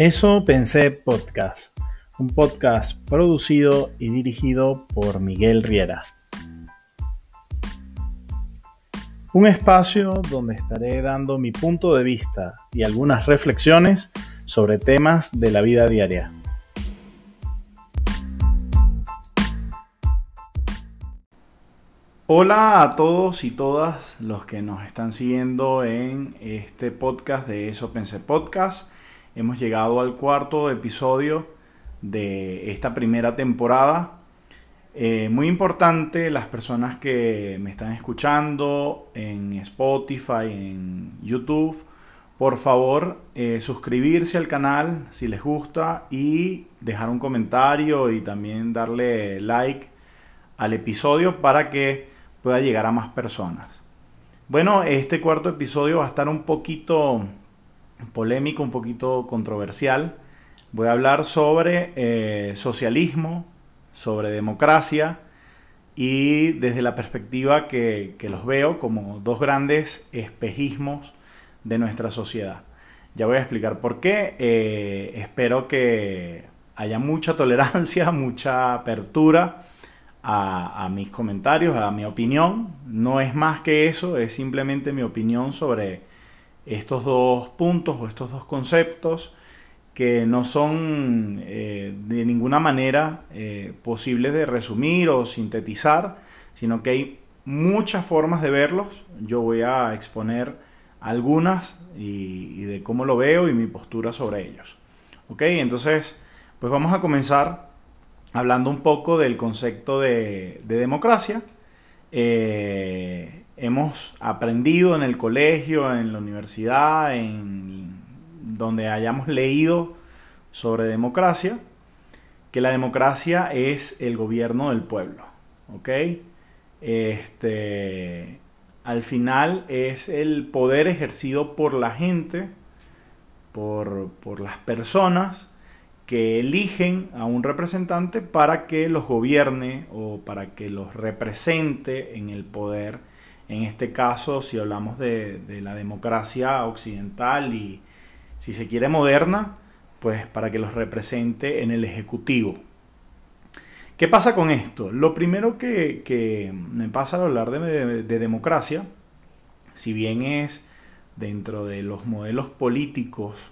Eso pensé podcast, un podcast producido y dirigido por Miguel Riera. Un espacio donde estaré dando mi punto de vista y algunas reflexiones sobre temas de la vida diaria. Hola a todos y todas los que nos están siguiendo en este podcast de Eso Pensé Podcast. Hemos llegado al cuarto episodio de esta primera temporada. Eh, muy importante las personas que me están escuchando en Spotify, en YouTube. Por favor, eh, suscribirse al canal si les gusta y dejar un comentario y también darle like al episodio para que pueda llegar a más personas. Bueno, este cuarto episodio va a estar un poquito polémico, un poquito controversial. Voy a hablar sobre eh, socialismo, sobre democracia y desde la perspectiva que, los veo como dos grandes espejismos de nuestra sociedad. Ya voy a explicar por qué. Eh, espero que haya mucha tolerancia, mucha apertura a, a, mis comentarios, a mi opinión. No es más que eso, es simplemente mi opinión sobre estos dos puntos o estos dos conceptos que no son eh, de ninguna manera eh, posibles de resumir o sintetizar, sino que hay muchas formas de verlos. Yo voy a exponer algunas y, de cómo lo veo y mi postura sobre ellos. Ok, entonces, pues vamos a comenzar hablando un poco del concepto de, democracia. Eh, hemos aprendido en el colegio, en la universidad, en donde hayamos leído sobre democracia, que la democracia es el gobierno del pueblo. ¿Ok? Este, al final es el poder ejercido por la gente, por, por las personas que eligen a un representante para que los gobierne o para que los represente en el poder en este caso, si hablamos de, la democracia occidental y si se quiere moderna, pues para que los represente en el Ejecutivo. ¿Qué pasa con esto? Lo primero que, me pasa al hablar de, democracia, si bien es dentro de los modelos políticos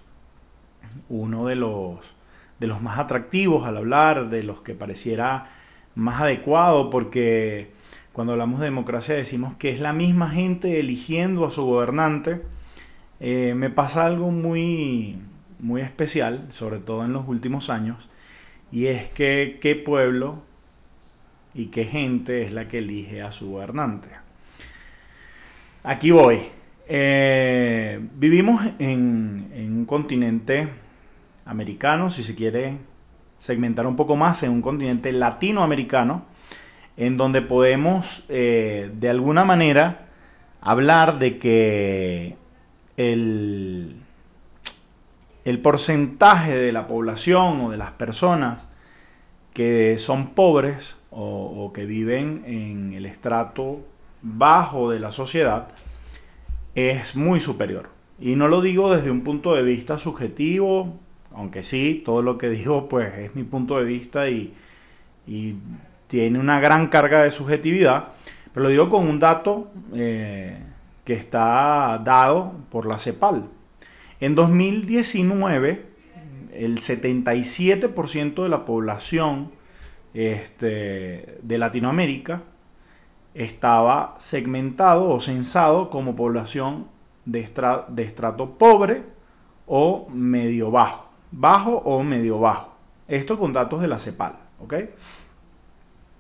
uno de los, de los más atractivos al hablar, de los que pareciera más adecuado, porque cuando hablamos de democracia decimos que es la misma gente eligiendo a su gobernante. Eh, me pasa algo muy, muy especial, sobre todo en los últimos años, y es que qué pueblo y qué gente es la que elige a su gobernante. Aquí voy. Eh, vivimos en, en un continente americano, si se quiere segmentar un poco más, en un continente latinoamericano, en donde podemos eh, de alguna manera hablar de que el, el porcentaje de la población o de las personas que son pobres o, que viven en el estrato bajo de la sociedad es muy superior. Y no lo digo desde un punto de vista subjetivo, aunque sí, todo lo que digo pues es mi punto de vista y tiene una gran carga de subjetividad, pero lo digo con un dato eh, que está dado por la CEPAL. En 2019, el 77% de la población este, de Latinoamérica estaba segmentado o censado como población de, de estrato pobre o medio bajo. Bajo o medio bajo. Esto con datos de la CEPAL. ¿ok?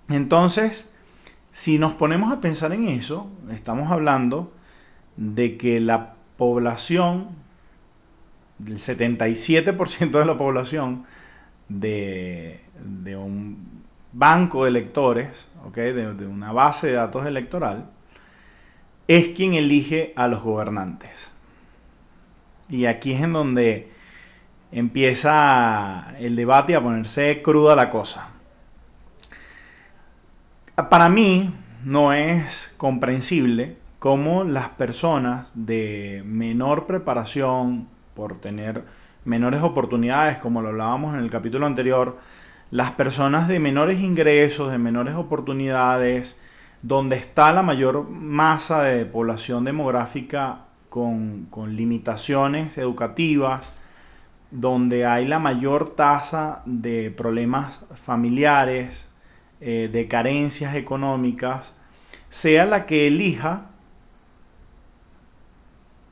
Entonces, si nos ponemos a pensar en eso, estamos hablando de que la población, el 77% de la población de, un banco de electores, de, de una base de datos electoral, es quien elige a los gobernantes. Y aquí es en donde empieza el debate a ponerse cruda la cosa. Para mí no es comprensible cómo las personas de menor preparación por tener menores oportunidades, como lo hablábamos en el capítulo anterior, las personas de menores ingresos, de menores oportunidades, donde está la mayor masa de población demográfica con, limitaciones educativas, donde hay la mayor tasa de problemas familiares, eh, de carencias económicas, sea la que elija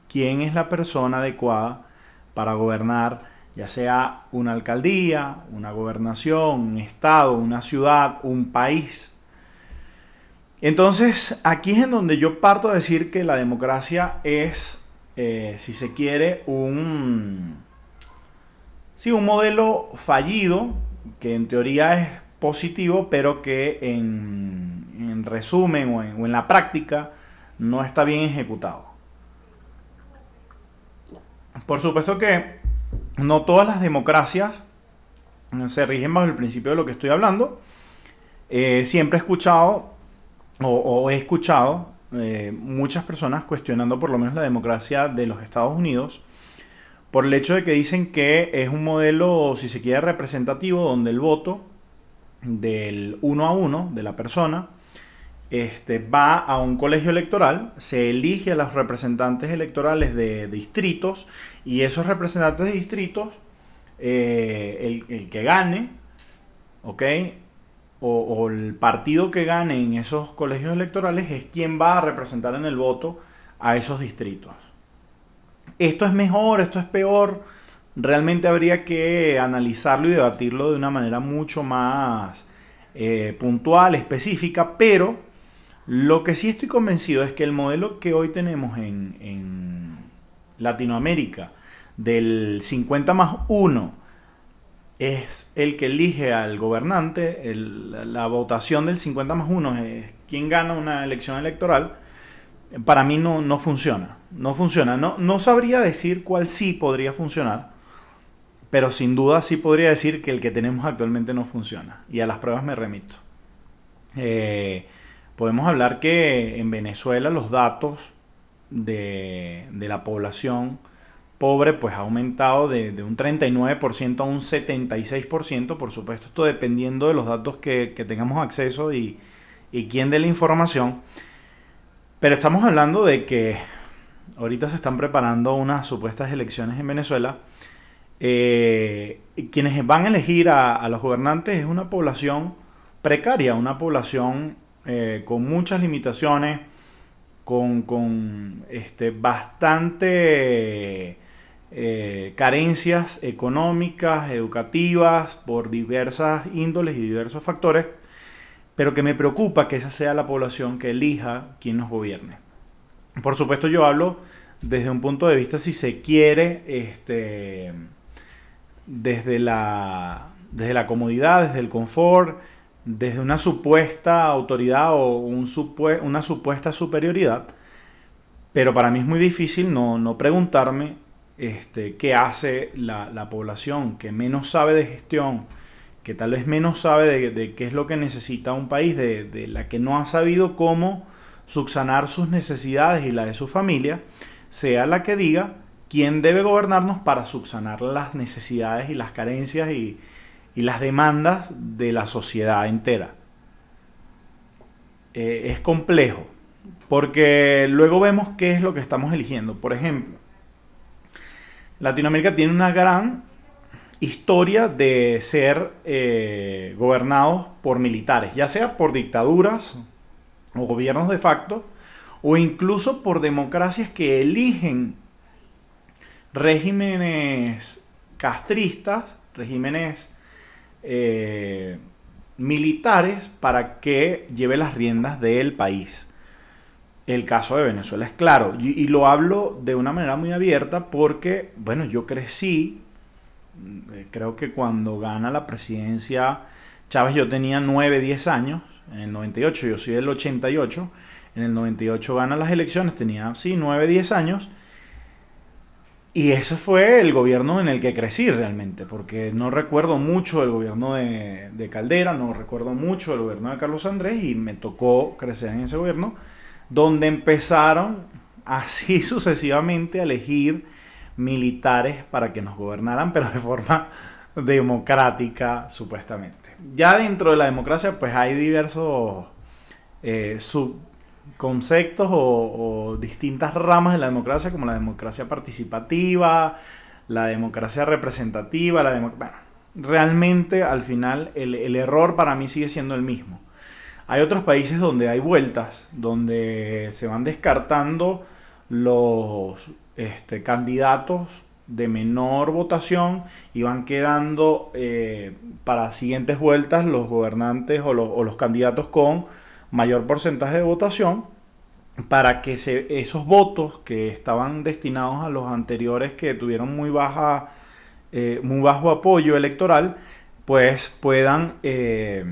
quién es la persona adecuada para gobernar, ya sea una alcaldía, una gobernación, un estado, una ciudad, un país. Entonces, aquí es en donde yo parto a decir que la democracia es, eh, si se quiere, un, sí, un modelo fallido, que en teoría es positivo, pero que en, resumen o en la práctica no está bien ejecutado. Por supuesto que no todas las democracias se rigen bajo el principio de lo que estoy hablando. Eh, siempre he escuchado o, he escuchado eh, muchas personas cuestionando por lo menos la democracia de los Estados Unidos por el hecho de que dicen que es un modelo, si se quiere, representativo donde el voto del uno a uno de la persona este, va a un colegio electoral, se elige a los representantes electorales de distritos y esos representantes de distritos, eh, el, que gane, ¿ok? O, el partido que gane en esos colegios electorales es quien va a representar en el voto a esos distritos. Esto es mejor, esto es peor. Realmente habría que analizarlo y debatirlo de una manera mucho más eh, puntual, específica, pero lo que sí estoy convencido es que el modelo que hoy tenemos en, Latinoamérica del 50 más 1 es el que elige al gobernante, la votación del 50 más 1 es quien gana una elección electoral, para mí no, no funciona. No funciona. No, no sabría decir cuál sí podría funcionar, pero sin duda sí podría decir que el que tenemos actualmente no funciona. Y a las pruebas me remito. Eh, podemos hablar que en Venezuela los datos de, la población pobre pues ha aumentado de, un 39% a un 76%, por supuesto esto dependiendo de los datos que, tengamos acceso y, quién dé la información. Pero estamos hablando de que ahorita se están preparando unas supuestas elecciones en Venezuela. Eh, quienes van a elegir a, los gobernantes es una población precaria, una población eh, con muchas limitaciones, con, este, bastante eh, carencias económicas, educativas, por diversas índoles y diversos factores, pero que me preocupa que esa sea la población que elija quien nos gobierne. Por supuesto yo hablo desde un punto de vista, si se quiere, este, desde, la, desde la comodidad, desde el confort, desde una supuesta autoridad o un una supuesta superioridad, pero para mí es muy difícil no, preguntarme este, qué hace la, población que menos sabe de gestión, que tal vez menos sabe de, qué es lo que necesita un país, de, de, la que no ha sabido cómo subsanar sus necesidades y la de su familia, sea la que diga quién debe gobernarnos para subsanar las necesidades y las carencias y, las demandas de la sociedad entera. Eh, es complejo, porque luego vemos qué es lo que estamos eligiendo. Por ejemplo, Latinoamérica tiene una gran historia de ser eh, gobernados por militares, ya sea por dictaduras o gobiernos de facto, o incluso por democracias que eligen regímenes castristas, regímenes eh, militares para que lleve las riendas del país. El caso de Venezuela es claro, y, lo hablo de una manera muy abierta porque, bueno, yo crecí, eh, creo que cuando gana la presidencia Chávez yo tenía 9, 10 años, en el 98, yo soy del 88, en el 98 gana las elecciones, tenía, sí, 9, 10 años, y ese fue el gobierno en el que crecí realmente, porque no recuerdo mucho el gobierno de, Caldera, no recuerdo mucho el gobierno de Carlos Andrés y me tocó crecer en ese gobierno, donde empezaron así sucesivamente a elegir militares para que nos gobernaran, pero de forma democrática, supuestamente. Ya dentro de la democracia, pues hay diversos eh, subconceptos o, distintas ramas de la democracia, como la democracia participativa, la democracia representativa, la democracia... realmente al final el, el error para mí sigue siendo el mismo. Hay otros países donde hay vueltas, donde se van descartando los este, candidatos de menor votación y van quedando eh, para siguientes vueltas los gobernantes o los, candidatos con mayor porcentaje de votación para que esos votos que estaban destinados a los anteriores que tuvieron muy baja eh, muy bajo apoyo electoral pues puedan eh,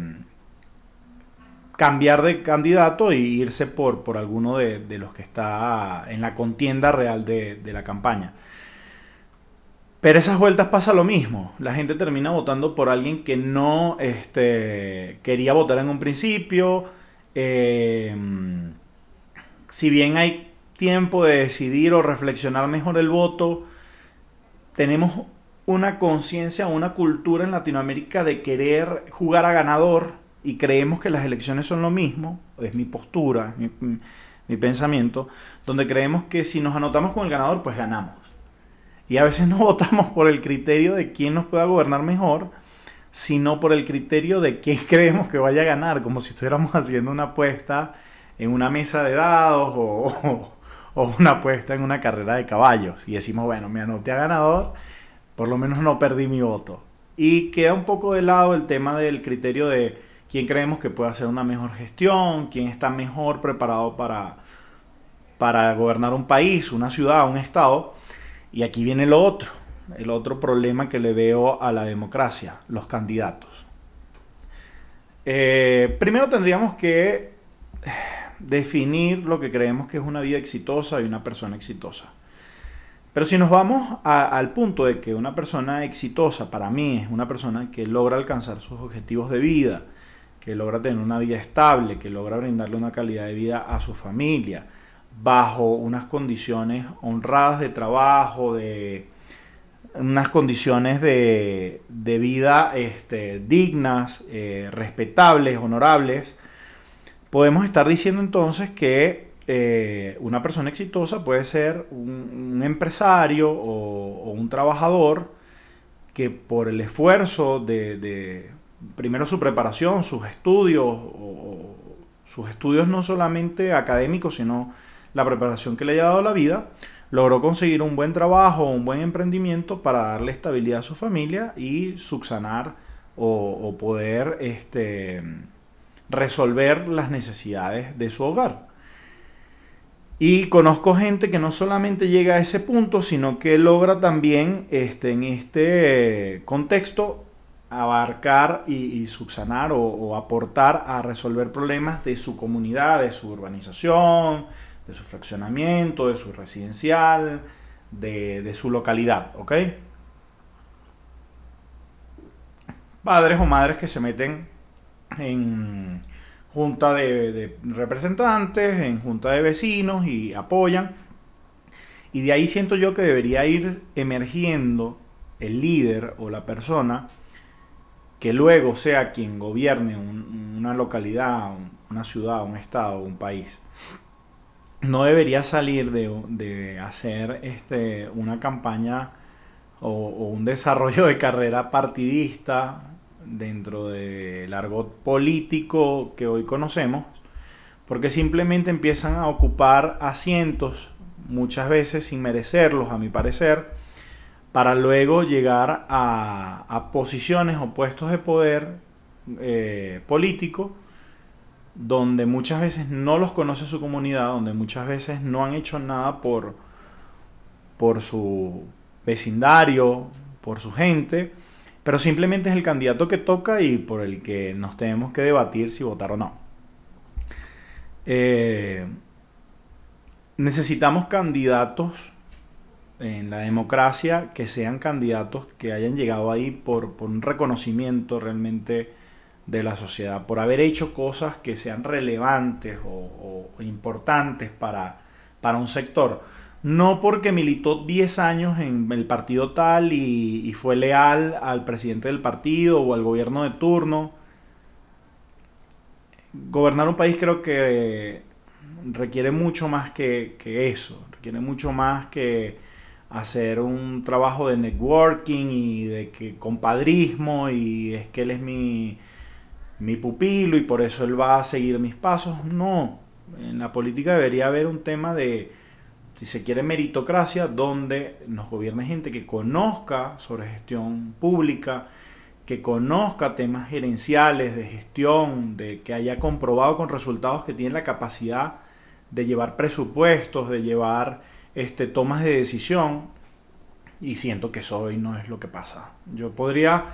cambiar de candidato e irse por, por alguno de, los que está en la contienda real de, la campaña. Pero esas vueltas pasa lo mismo. La gente termina votando por alguien que no este, quería votar en un principio. Eh, si bien hay tiempo de decidir o reflexionar mejor el voto, tenemos una conciencia, una cultura en Latinoamérica de querer jugar a ganador y creemos que las elecciones son lo mismo, es mi postura, mi, pensamiento, donde creemos que si nos anotamos con el ganador, pues ganamos. Y a veces no votamos por el criterio de quién nos pueda gobernar mejor, sino por el criterio de quién creemos que vaya a ganar, como si estuviéramos haciendo una apuesta en una mesa de dados o, una apuesta en una carrera de caballos. Y decimos, bueno, me anoté a ganador, por lo menos no perdí mi voto. Y queda un poco de lado el tema del criterio de quién creemos que puede hacer una mejor gestión, quién está mejor preparado para, para gobernar un país, una ciudad, un estado. Y aquí viene lo otro, el otro problema que le veo a la democracia, los candidatos. Eh, primero tendríamos que definir lo que creemos que es una vida exitosa y una persona exitosa. Pero si nos vamos al punto de que una persona exitosa para mí es una persona que logra alcanzar sus objetivos de vida, que logra tener una vida estable, que logra brindarle una calidad de vida a su familia, bajo unas condiciones honradas de trabajo, de unas condiciones de, vida este, dignas, eh, respetables, honorables, podemos estar diciendo entonces que eh, una persona exitosa puede ser un, empresario o, un trabajador que por el esfuerzo de primero su preparación, sus estudios, o, sus estudios no solamente académicos, sino la preparación que le haya dado la vida, logró conseguir un buen trabajo, un buen emprendimiento para darle estabilidad a su familia y subsanar o, poder este, resolver las necesidades de su hogar. Y conozco gente que no solamente llega a ese punto, sino que logra también este, en este contexto abarcar y, subsanar o, aportar a resolver problemas de su comunidad, de su urbanización, de su fraccionamiento, de su residencial, de, su localidad, ¿ok? Padres o madres que se meten en junta de representantes, en junta de vecinos y apoyan. Y de ahí siento yo que debería ir emergiendo el líder o la persona que luego sea quien gobierne una localidad, una ciudad, un estado, un país, no debería salir de, hacer este, una campaña o, un desarrollo de carrera partidista dentro del argot político que hoy conocemos, porque simplemente empiezan a ocupar asientos, muchas veces sin merecerlos, a mi parecer, para luego llegar a, posiciones o puestos de poder eh, político donde muchas veces no los conoce su comunidad, donde muchas veces no han hecho nada por, por su vecindario, por su gente, pero simplemente es el candidato que toca y por el que nos tenemos que debatir si votar o no. Eh, necesitamos candidatos en la democracia que sean candidatos que hayan llegado ahí por, un reconocimiento realmente de la sociedad, por haber hecho cosas que sean relevantes o, importantes para, para un sector. no porque militó 10 años en el partido tal y, fue leal al presidente del partido o al gobierno de turno. Gobernar un país creo que requiere mucho más que, eso, requiere mucho más que hacer un trabajo de networking y de que compadrismo y es que él es mi, mi pupilo y por eso él va a seguir mis pasos. No, en la política debería haber un tema de si se quiere meritocracia, donde nos gobierne gente que conozca sobre gestión pública, que conozca temas gerenciales, de gestión, de que haya comprobado con resultados que tiene la capacidad de llevar presupuestos, de llevar este, tomas de decisión. Y siento que eso hoy no es lo que pasa. Yo podría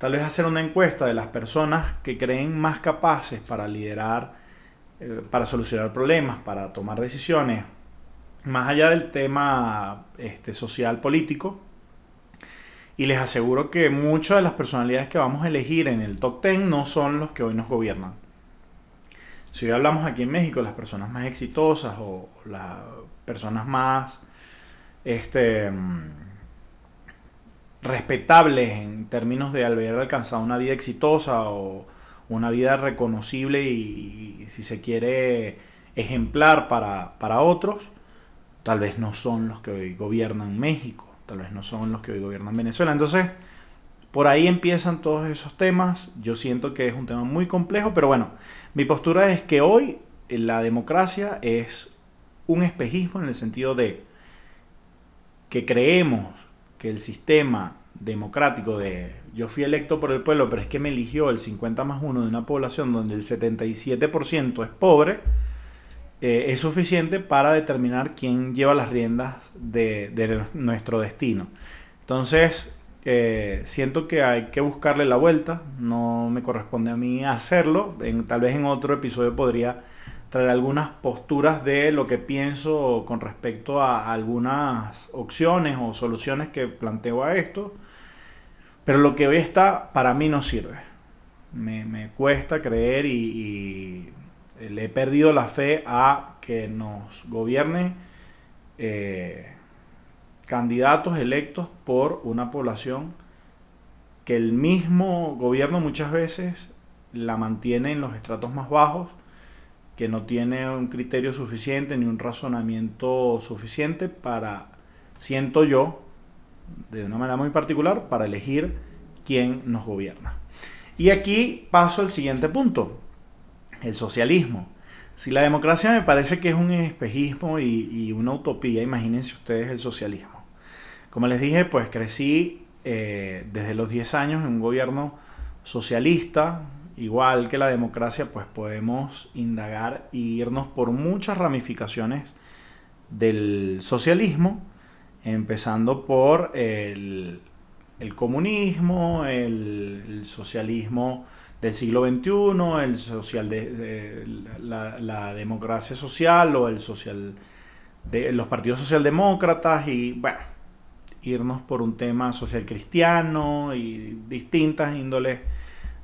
tal vez hacer una encuesta de las personas que creen más capaces para liderar, eh, para solucionar problemas, para tomar decisiones, más allá del tema este, social político. Y les aseguro que muchas de las personalidades que vamos a elegir en el top 10 no son los que hoy nos gobiernan. Si hoy hablamos aquí en México, las personas más exitosas o las personas más este, respetables en términos de haber alcanzado una vida exitosa o una vida reconocible y, si se quiere, ejemplar para, para otros, tal vez no son los que hoy gobiernan México, tal vez no son los que hoy gobiernan Venezuela. Entonces, por ahí empiezan todos esos temas. Yo siento que es un tema muy complejo, pero bueno, mi postura es que hoy la democracia es un espejismo en el sentido de que creemos que el sistema democrático de yo fui electo por el pueblo, pero es que me eligió el 50 más 1 de una población donde el 77% es pobre, eh, es suficiente para determinar quién lleva las riendas de, nuestro destino. Entonces, eh, siento que hay que buscarle la vuelta, no me corresponde a mí hacerlo, tal vez en otro episodio podría traer algunas posturas de lo que pienso con respecto a algunas opciones o soluciones que planteo a esto, pero lo que hoy está para mí no sirve. Me, cuesta creer y le he perdido la fe a que nos gobierne eh, candidatos electos por una población que el mismo gobierno muchas veces la mantiene en los estratos más bajos, que no tiene un criterio suficiente ni un razonamiento suficiente para, siento yo, de una manera muy particular, para elegir quién nos gobierna. Y aquí paso al siguiente punto el socialismo. Si la democracia me parece que es un espejismo y, una utopía, imagínense ustedes el socialismo. Como les dije, pues crecí eh, desde los 10 años en un gobierno socialista, igual que la democracia, pues podemos indagar e irnos por muchas ramificaciones del socialismo, empezando por el, comunismo, el socialismo del siglo XXI, el social de, la, democracia social o el social de los partidos socialdemócratas y bueno, irnos por un tema social cristiano y distintas índoles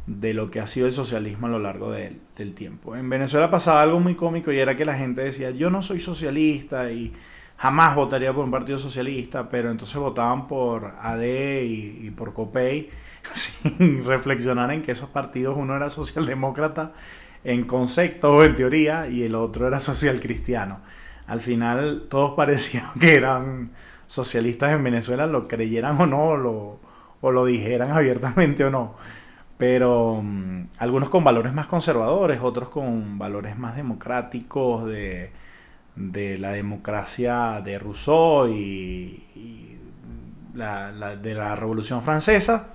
de lo que ha sido el socialismo a lo largo del tiempo. En Venezuela pasaba algo muy cómico y era que la gente decía, yo no soy socialista y jamás votaría por un partido socialista, pero entonces votaban por AD y, por COPEI sin reflexionar en que esos partidos, uno era socialdemócrata en concepto o en teoría y el otro era social cristiano. Al final todos parecían que eran socialistas en Venezuela, lo creyeran o no, lo, o lo dijeran abiertamente o no. Pero mm, algunos con valores más conservadores, otros con valores más democráticos de, la democracia de Rousseau y, de la Revolución Francesa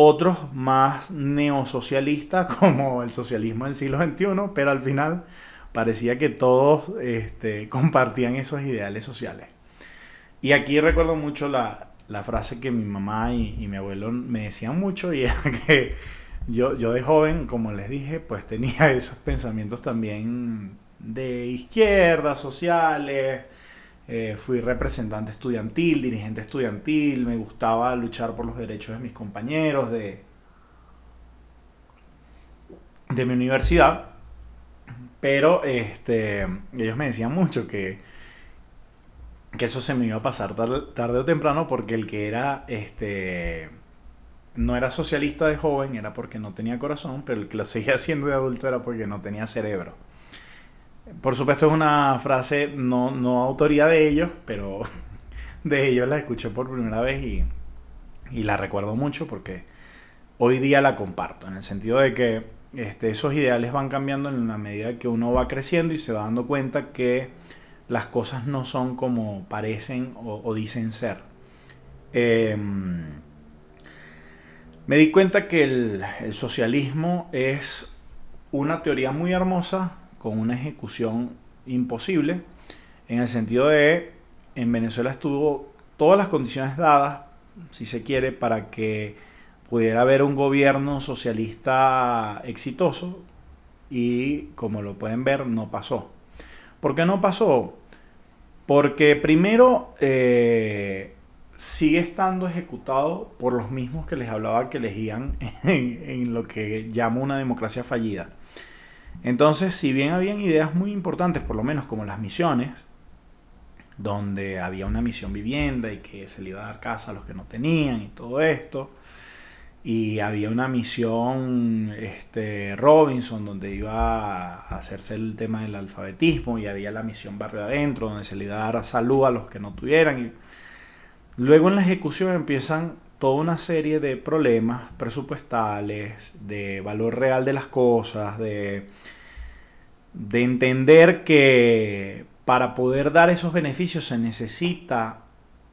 otros más neosocialistas como el socialismo del siglo XXI, pero al final parecía que todos este, compartían esos ideales sociales. Y aquí recuerdo mucho la, frase que mi mamá y, mi abuelo me decían mucho y era que yo, yo de joven, como les dije, pues tenía esos pensamientos también de izquierda, sociales, eh, fui representante estudiantil, dirigente estudiantil, me gustaba luchar por los derechos de mis compañeros de, de mi universidad, pero este, ellos me decían mucho que, que eso se me iba a pasar tarde, o temprano porque el que era este no era socialista de joven era porque no tenía corazón, pero el que lo seguía haciendo de adulto era porque no tenía cerebro. Por supuesto es una frase no, no autoría de ellos, pero de ellos la escuché por primera vez y, y la recuerdo mucho porque hoy día la comparto, en el sentido de que este, esos ideales van cambiando en la medida que uno va creciendo y se va dando cuenta que las cosas no son como parecen o, dicen ser. Em, me di cuenta que el, socialismo es una teoría muy hermosa con una ejecución imposible, en el sentido de, en Venezuela estuvo todas las condiciones dadas, si se quiere, para que pudiera haber un gobierno socialista exitoso y como lo pueden ver no pasó. ¿Por qué no pasó? Porque primero eh, sigue estando ejecutado por los mismos que les hablaba que elegían en, en lo que llamo una democracia fallida. Entonces, si bien habían ideas muy importantes, por lo menos como las misiones, donde había una misión vivienda y que se le iba a dar casa a los que no tenían y todo esto, y había una misión este, Robinson donde iba a hacerse el tema del alfabetismo y había la misión Barrio Adentro donde se le iba a dar salud a los que no tuvieran. Y luego en la ejecución empiezan toda una serie de problemas presupuestales, de valor real de las cosas, de, de entender que para poder dar esos beneficios se necesita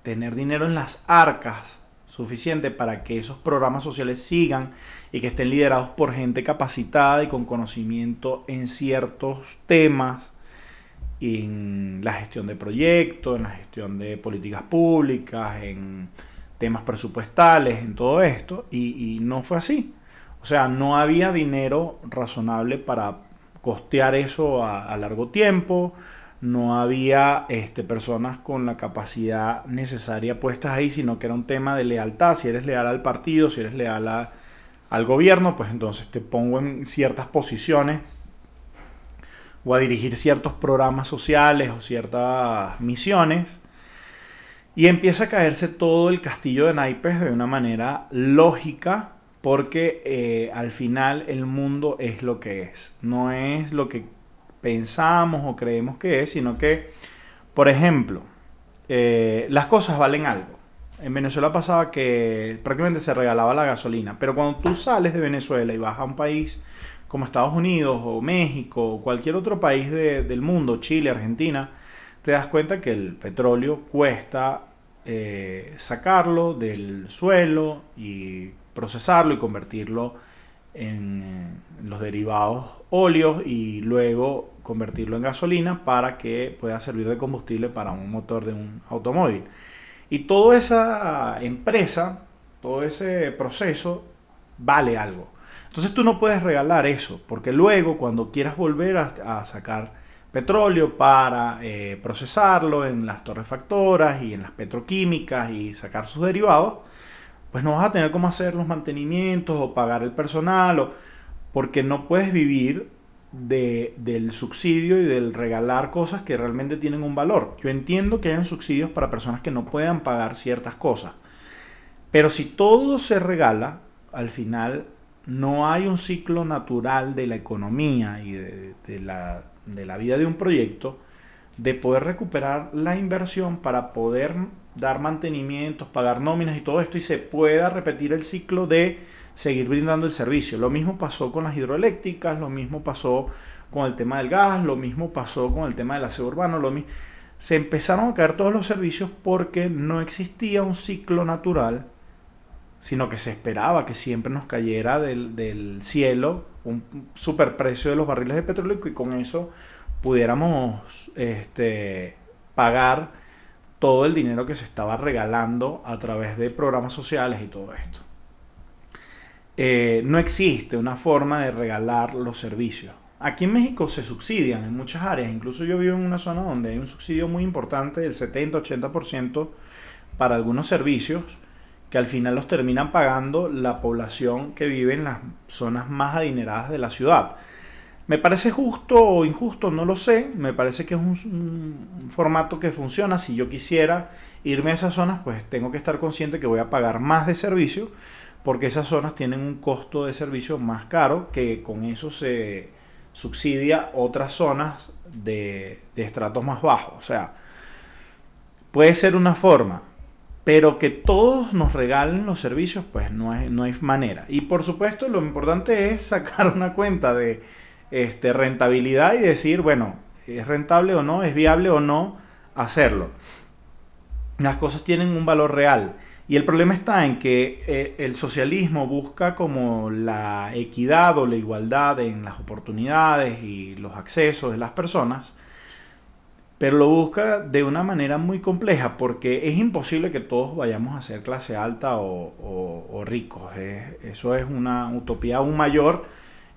tener dinero en las arcas suficiente para que esos programas sociales sigan y que estén liderados por gente capacitada y con conocimiento en ciertos temas, en la gestión de proyectos, en la gestión de políticas públicas, en temas presupuestales, en todo esto, y, no fue así. O sea, no había dinero razonable para costear eso a largo tiempo, no había este, personas con la capacidad necesaria puestas ahí, sino que era un tema de lealtad. Si eres leal al partido, si eres leal al gobierno, pues entonces te pongo en ciertas posiciones o a dirigir ciertos programas sociales o ciertas misiones. Y empieza a caerse todo el castillo de naipes de una manera lógica, porque eh, al final el mundo es lo que es. No es lo que pensamos o creemos que es, sino que, por ejemplo, eh, las cosas valen algo. En Venezuela pasaba que prácticamente se regalaba la gasolina, pero cuando tú sales de Venezuela y vas a un país como Estados Unidos o México o cualquier otro país del mundo, Chile, Argentina, te das cuenta que el petróleo cuesta eh, sacarlo del suelo y procesarlo y convertirlo en, en los derivados óleos y luego convertirlo en gasolina para que pueda servir de combustible para un motor de un automóvil. Y toda esa empresa, todo ese proceso vale algo. Entonces tú no puedes regalar eso, porque luego cuando quieras volver a, sacar petróleo para eh, procesarlo en las torrefactoras y en las petroquímicas y sacar sus derivados, pues no vas a tener cómo hacer los mantenimientos o pagar el personal, o, porque no puedes vivir del subsidio y del regalar cosas que realmente tienen un valor. Yo entiendo que hayan subsidios para personas que no puedan pagar ciertas cosas. Pero si todo se regala, al final no hay un ciclo natural de la economía y de, la, de la vida de un proyecto de poder recuperar la inversión para poder dar mantenimientos, pagar nóminas y todo esto y se pueda repetir el ciclo de seguir brindando el servicio. Lo mismo pasó con las hidroeléctricas, lo mismo pasó con el tema del gas, lo mismo pasó con el tema del aseo urbano, lo mismo. Se empezaron a caer todos los servicios porque no existía un ciclo natural, sino que se esperaba que siempre nos cayera del, cielo un superprecio de los barriles de petróleo y con eso pudiéramos este, pagar todo el dinero que se estaba regalando a través de programas sociales y todo esto. Eh, no existe una forma de regalar los servicios. Aquí en México se subsidian en muchas áreas, incluso yo vivo en una zona donde hay un subsidio muy importante del 70-80% para algunos servicios que al final los terminan pagando la población que vive en las zonas más adineradas de la ciudad. Me parece justo o injusto, no lo sé. Me parece que es un, formato que funciona. Si yo quisiera irme a esas zonas, pues tengo que estar consciente que voy a pagar más de servicio, porque esas zonas tienen un costo de servicio más caro, que con eso se subsidia otras zonas de, de estratos más bajos. O sea, puede ser una forma, pero que todos nos regalen los servicios, pues no, no hay manera. Y por supuesto, lo importante es sacar una cuenta de este, rentabilidad y decir, bueno, es rentable o no, es viable o no hacerlo. Las cosas tienen un valor real. Y el problema está en que eh, el socialismo busca como la equidad o la igualdad en las oportunidades y los accesos de las personas, pero lo busca de una manera muy compleja porque es imposible que todos vayamos a ser clase alta o, ricos. eso es una utopía aún mayor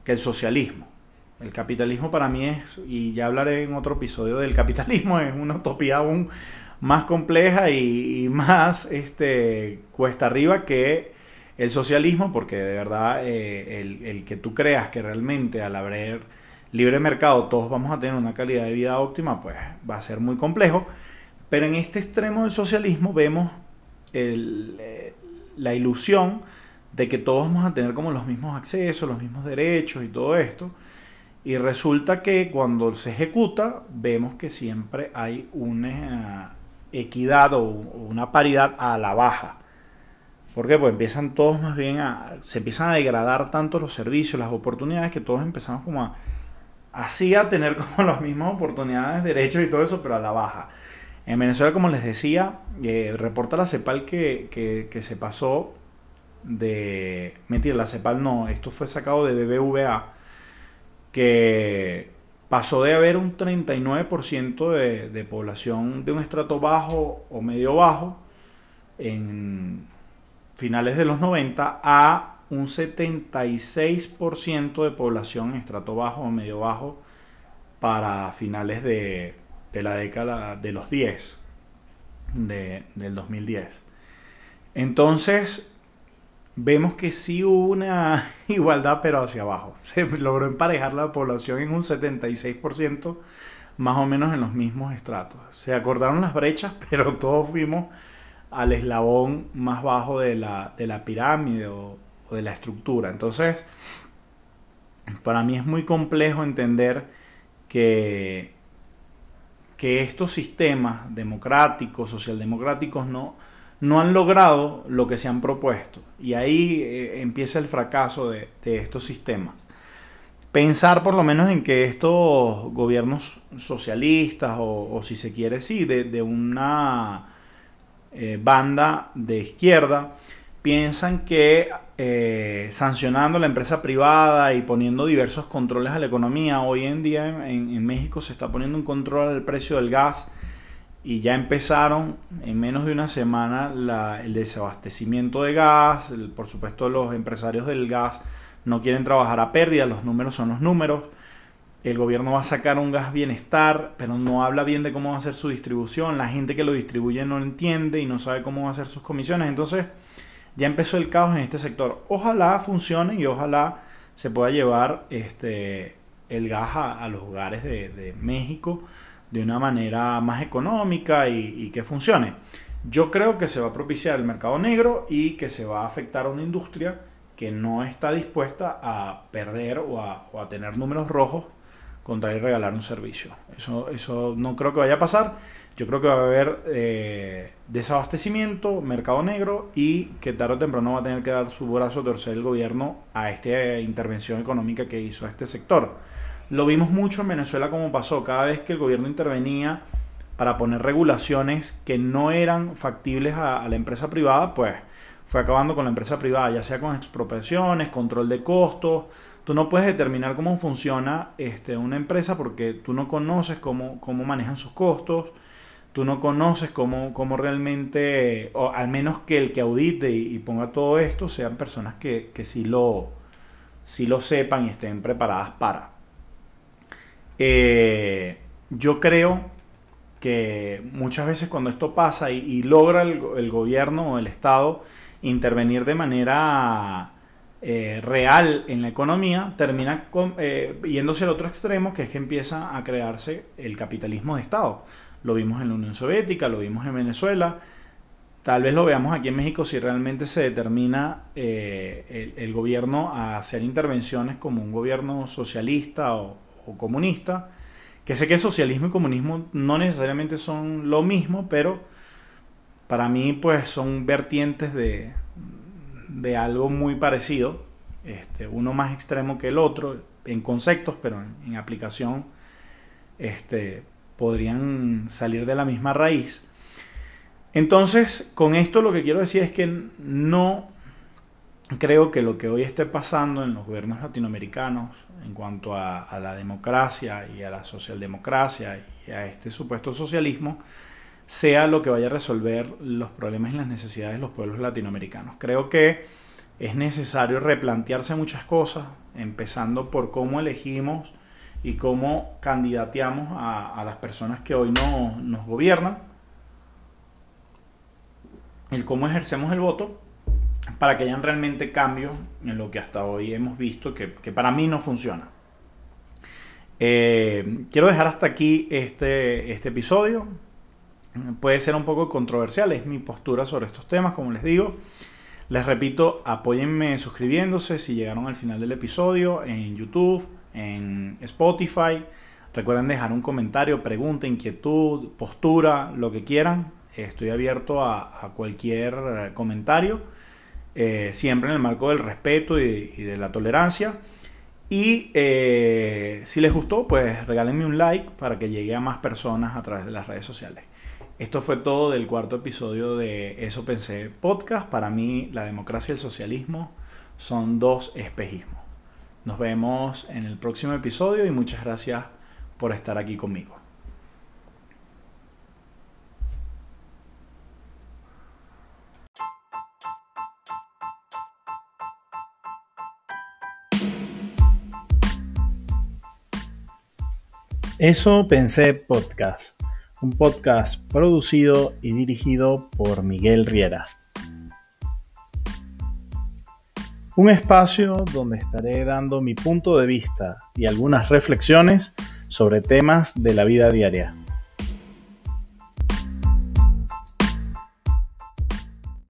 que el socialismo. El capitalismo para mí es, y ya hablaré en otro episodio del capitalismo, es una utopía aún más compleja y, más este, cuesta arriba que el socialismo, porque de verdad eh, el, que tú creas que realmente al haber libre mercado todos vamos a tener una calidad de vida óptima, pues va a ser muy complejo. Pero en este extremo del socialismo vemos eh, la ilusión de que todos vamos a tener como los mismos accesos, los mismos derechos y todo esto. Y resulta que cuando se ejecuta, vemos que siempre hay una equidad o una paridad a la baja. ¿Por qué? Pues empiezan todos más bien a. Se empiezan a degradar tanto los servicios, las oportunidades, que todos empezamos como a. Así a tener como las mismas oportunidades, derechos y todo eso, pero a la baja. En Venezuela, como les decía, eh, reporta la CEPAL que, que, que se pasó de. Mentira, la CEPAL no, esto fue sacado de BBVA que pasó de haber un 39% de, de, población de un estrato bajo o medio bajo en finales de los 90 a un 76% de población en estrato bajo o medio bajo para finales de, de la década de los 10, de, del 2010. Entonces, vemos que sí hubo una igualdad, pero hacia abajo. Se logró emparejar la población en un 76%, más o menos en los mismos estratos. Se acordaron las brechas, pero todos fuimos al eslabón más bajo de la, pirámide o, de la estructura. Entonces, para mí es muy complejo entender que, que estos sistemas democráticos, socialdemocráticos, no, no han logrado lo que se han propuesto. Y ahí eh, empieza el fracaso de, estos sistemas. Pensar por lo menos en que estos gobiernos socialistas o, si se quiere, sí, de, una eh, banda de izquierda, piensan que eh, sancionando la empresa privada y poniendo diversos controles a la economía, hoy en día en, en México se está poniendo un control al precio del gas y ya empezaron en menos de una semana el desabastecimiento de gas. por supuesto, los empresarios del gas no quieren trabajar a pérdida, los números son los números. El gobierno va a sacar un gas bienestar, pero no habla bien de cómo va a ser su distribución. La gente que lo distribuye no lo entiende y no sabe cómo va a ser sus comisiones. Entonces, ya empezó el caos en este sector. Ojalá funcione y ojalá se pueda llevar este, el gas a, los hogares de, de México de una manera más económica y, que funcione. Yo creo que se va a propiciar el mercado negro y que se va a afectar a una industria que no está dispuesta a perder o a, tener números rojos contra ir regalar un servicio. Eso, eso no creo que vaya a pasar. Yo creo que va a haber eh, desabastecimiento, mercado negro y que tarde o temprano va a tener que dar su brazo a torcer el gobierno a esta intervención económica que hizo este sector. Lo vimos mucho en Venezuela como pasó, cada vez que el gobierno intervenía para poner regulaciones que no eran factibles a, la empresa privada, pues fue acabando con la empresa privada, ya sea con expropiaciones, control de costos. Tú no puedes determinar cómo funciona este, una empresa porque tú no conoces cómo, cómo manejan sus costos, tú no conoces cómo, cómo realmente, o al menos que el que audite y, ponga todo esto sean personas que, que sí, lo, sí lo sepan y estén preparadas para. Eh, yo creo que muchas veces cuando esto pasa y, logra el, gobierno o el Estado intervenir de manera eh, real en la economía, termina eh, yéndose al otro extremo, que es que empieza a crearse el capitalismo de Estado. Lo vimos en la Unión Soviética, lo vimos en Venezuela, tal vez lo veamos aquí en México si realmente se determina el, gobierno a hacer intervenciones como un gobierno socialista o, o, comunista, que sé que socialismo y comunismo no necesariamente son lo mismo, pero para mí pues son vertientes de, de algo muy parecido, este, uno más extremo que el otro en conceptos, pero en, aplicación este, podrían salir de la misma raíz. Entonces, con esto lo que quiero decir es que no creo que lo que hoy esté pasando en los gobiernos latinoamericanos en cuanto a, a, la democracia y a la socialdemocracia y a este supuesto socialismo sea lo que vaya a resolver los problemas y las necesidades de los pueblos latinoamericanos. Creo que es necesario replantearse muchas cosas, empezando por cómo elegimos y cómo candidateamos a, las personas que hoy no, nos gobiernan, el cómo ejercemos el voto para que hayan realmente cambios en lo que hasta hoy hemos visto que, para mí no funciona. Eh, quiero dejar hasta aquí este, este episodio puede ser un poco controversial, es mi postura sobre estos temas, como les digo. Les repito, apóyenme suscribiéndose si llegaron al final del episodio en YouTube, en Spotify. Recuerden dejar un comentario, pregunta, inquietud, postura, lo que quieran. Estoy abierto a, cualquier comentario, eh, siempre en el marco del respeto y, de la tolerancia. Y eh, si les gustó, pues regálenme un like para que llegue a más personas a través de las redes sociales. Esto fue todo del cuarto episodio de Eso Pensé Podcast. Para mí, la democracia y el socialismo son dos espejismos. Nos vemos en el próximo episodio y muchas gracias por estar aquí conmigo. Eso Pensé Podcast un podcast producido y dirigido por Miguel Riera. Un espacio donde estaré dando mi punto de vista y algunas reflexiones sobre temas de la vida diaria.